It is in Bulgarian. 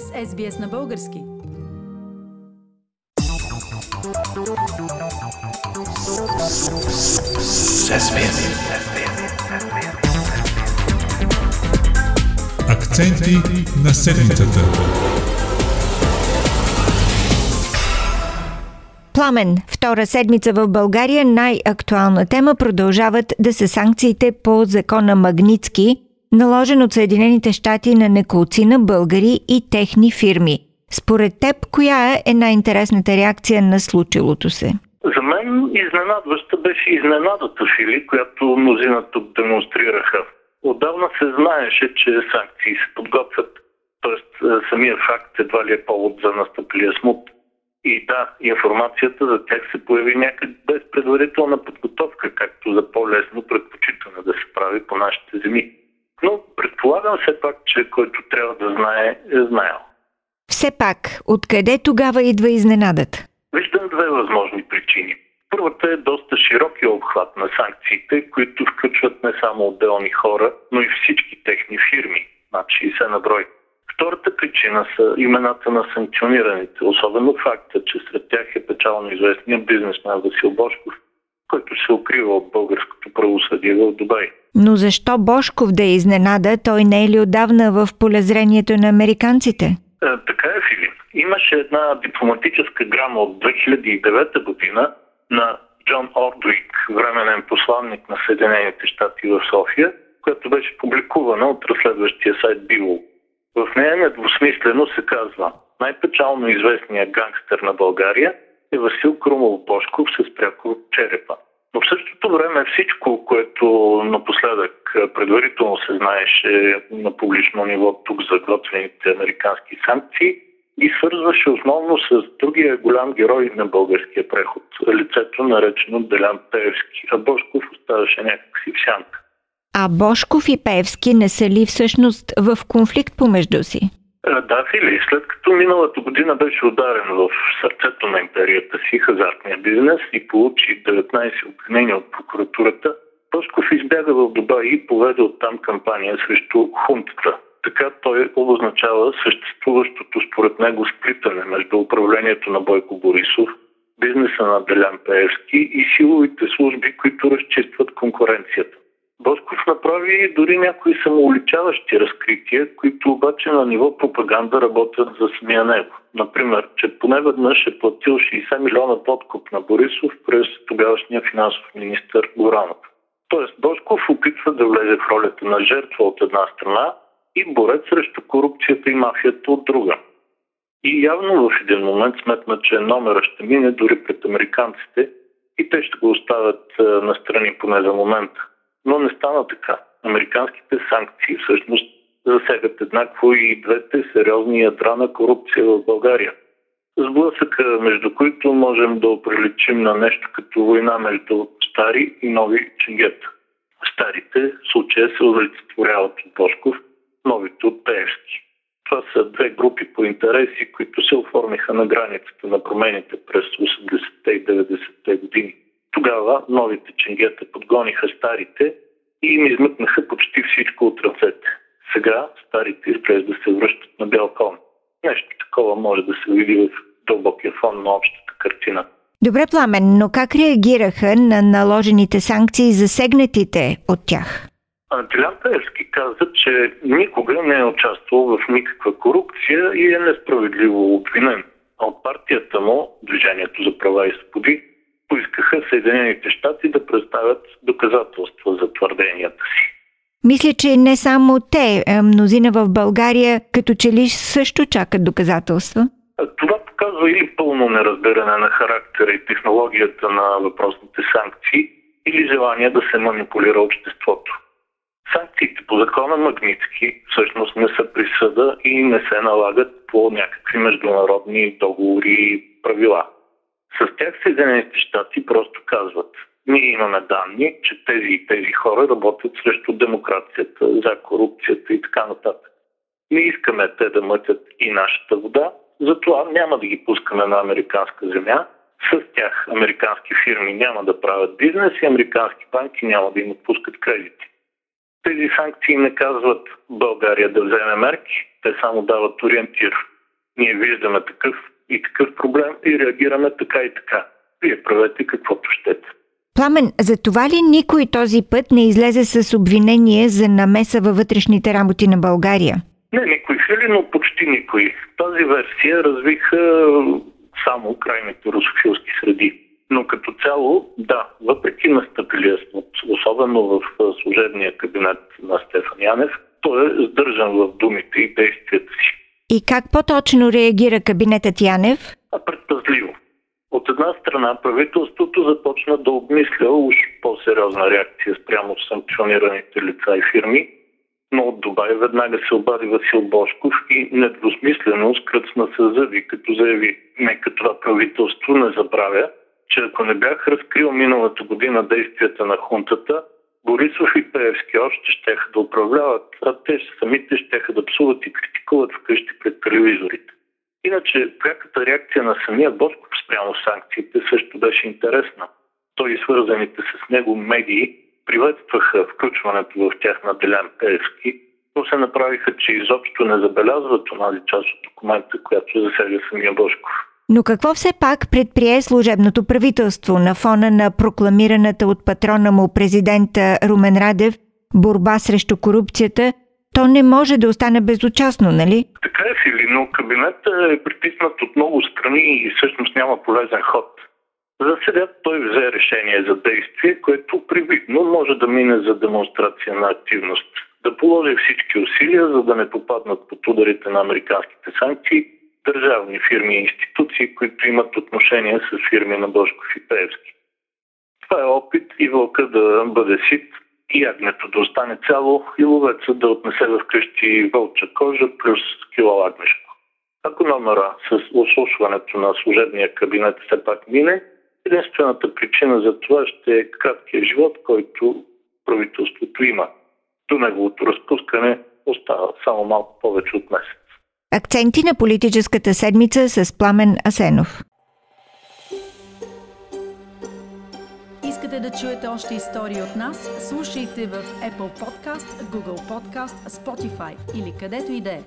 сте с SBS на български. Акценти на седмицата. Пламен, втора седмица в България, най-актуална тема продължават да са санкциите по закона Магницки, наложен от Съединените щати на неколцина българи и техни фирми. Според теб, коя е най-интересната реакция на случилото се? За мен изненадваща беше изненадата, Фили, която мнозина тук демонстрираха. Отдавна се знаеше, че санкции се подготвят. Тоест, е, самия факт едва ли е повод за настъплия смут. И да, информацията за тях се появи някак без предварителна подготовка, както за по-лесно предпочитане да се прави по нашите земи. Предполагам все пак, че който трябва да знае, е знаел. Все пак, откъде тогава идва изненадата? Виждам две възможни причини. Първата е доста широкия обхват на санкциите, които включват не само отделни хора, но и всички техни фирми, над 60 на брой. Втората причина са имената на санкционираните, особено факта, че сред тях е печално известния бизнесмен Васил Бошков, който се укрива от българското правосъдие в Дубай. Но защо Бошков да е изненада? Той не е ли отдавна в полезрението на американците? Е, така е, Филип. Имаше една дипломатическа грама от 2009 година на Джон Ордуик, временен посланник на Съединените щати в София, която беше публикувана от разследващия сайт Биво. В нея недвусмислено се казва най-печално известният гангстер на България е Васил Крумов Бошков с пряко черепа. Време всичко, което напоследък предварително се знаеше на публично ниво тук за готвените американски санкции, и свързваше основно с другия голям герой на българския преход, лицето наречено Делян Пеевски, а Бошков оставаше някакси в сянка. А Бошков и Пеевски не са ли всъщност в конфликт помежду си? Да, Фили, след като миналата година беше ударен в сърцето на империята си хазартния бизнес и получи 19 обвинения от прокуратурата, Бошков избяга в Дубай и поведе оттам кампания срещу хунтата, така той обозначава съществуващото според него сплитане между управлението на Бойко Борисов, бизнеса на Делян Пеевски и силовите служби, които разчистват конкуренцията. Босков направи дори някои самоуличаващи разкрития, които обаче на ниво пропаганда работят за самия него. Например, че поне веднъж е платил 60 милиона подкуп на Борисов през тогавашния финансов министр Горанов. Тоест Босков опитва да влезе в ролята на жертва от една страна, и борец срещу корупцията и мафията от друга. И явно в един момент сметна, че номера ще мине дори пред американците и те ще го оставят на страни поне за момента. Но не стана така. Американските санкции всъщност засегат еднакво и двете сериозни ядра на корупция в България. Сблъсъка, между които можем да оприличим на нещо като война между стари и нови ченгета. Старите случая се олицетворяват от Бошков – новите от Пеевски. Това са две групи по интереси, които се оформиха на границата на промените през 80-те и 90-те години. Тогава новите ченгета подгониха старите и им измъкнаха почти всичко от ръцете. Сега старите изглежда да се връщат на бял кон. Нещо такова може да се види в дълбокия фон на общата картина. Добре, Пламен, но как реагираха на наложените санкции засегнатите от тях? Делян Пеевски каза, че никога не е участвал в никаква корупция и е несправедливо обвинен. А от партията му, Движението за права и свободи, поискаха Съединените щати да представят доказателства за твърденията си. Мисля, че не само те, мнозина в България, като че ли също чакат доказателства. Това показва или пълно неразбиране на характера и технологията на въпросните санкции, или желание да се манипулира обществото. Санкциите по закона Магницки всъщност не са присъда и не се налагат по някакви международни договори и правила. С тях Съединените щати просто казват, ние имаме данни, че тези и тези хора работят срещу демокрацията, за корупцията и така нататък. Не искаме те да мътят и нашата вода, затова няма да ги пускаме на американска земя. С тях американски фирми няма да правят бизнес и американски банки няма да им отпускат кредити. Тези санкции не казват България да вземе мерки. Те само дават ориентир. Ние виждаме такъв и такъв проблем и реагираме така и така. Вие правете каквото щете. Пламен, за това ли никой този път не излезе с обвинение за намеса във вътрешните работи на България? Не, никой фили, но почти никой. Тази версия развиха само крайните русофилски среди. Но като цяло, да, въпреки настъпилия смут, особено в служебния кабинет на Стефан Янев, той е сдържан в думите и действията си. И как по-точно реагира кабинетът Янев? Предпазливо. От една страна правителството започна да обмисля уж по-сериозна реакция спрямо санкционираните лица и фирми, но от Дубай веднага се обади Васил Бошков и недвусмислено скръцна се зъби, като заяви нека това правителство не забравя, че ако не бях разкрил миналата година действията на хунтата, Борисов и Пеевски още ще да управляват, а те самите ще да псуват и критикуват вкъщи пред телевизорите. Иначе пряката реакция на самия Бошков спрямо санкциите също беше интересна. Той и свързаните с него медии приветстваха включването в тях на Делян Пеевски, но се направиха, че изобщо не забелязват онази част от документа, която засяга самия Бошков. Но какво все пак предприе служебното правителство на фона на прокламираната от патрона му президента Румен Радев борба срещу корупцията, то не може да остане безучастно, нали? Така е, Фили, но кабинетът е притиснат от много страни и всъщност няма полезен ход. За сега той взе решение за действие, което привидно може да мине за демонстрация на активност. Да положи всички усилия, за да не попаднат под ударите на американските санкции държавни фирми и институции, които имат отношение с фирми на Бошков и Пеевски. Това е опит и вълка да бъде сит, и агнето да остане цяло, и ловеца да отнесе в къщи вълча кожа плюс кило агнешко. Ако номера с ослушването на служебния кабинет все пак мине, единствената причина за това ще е краткия живот, който правителството има. До неговото разпускане остава само малко повече от месец. Акценти на политическата седмица с Пламен Асенов. Искате да чуете още истории от нас? Слушайте в Apple Podcast, Google Podcast, Spotify или където и да е.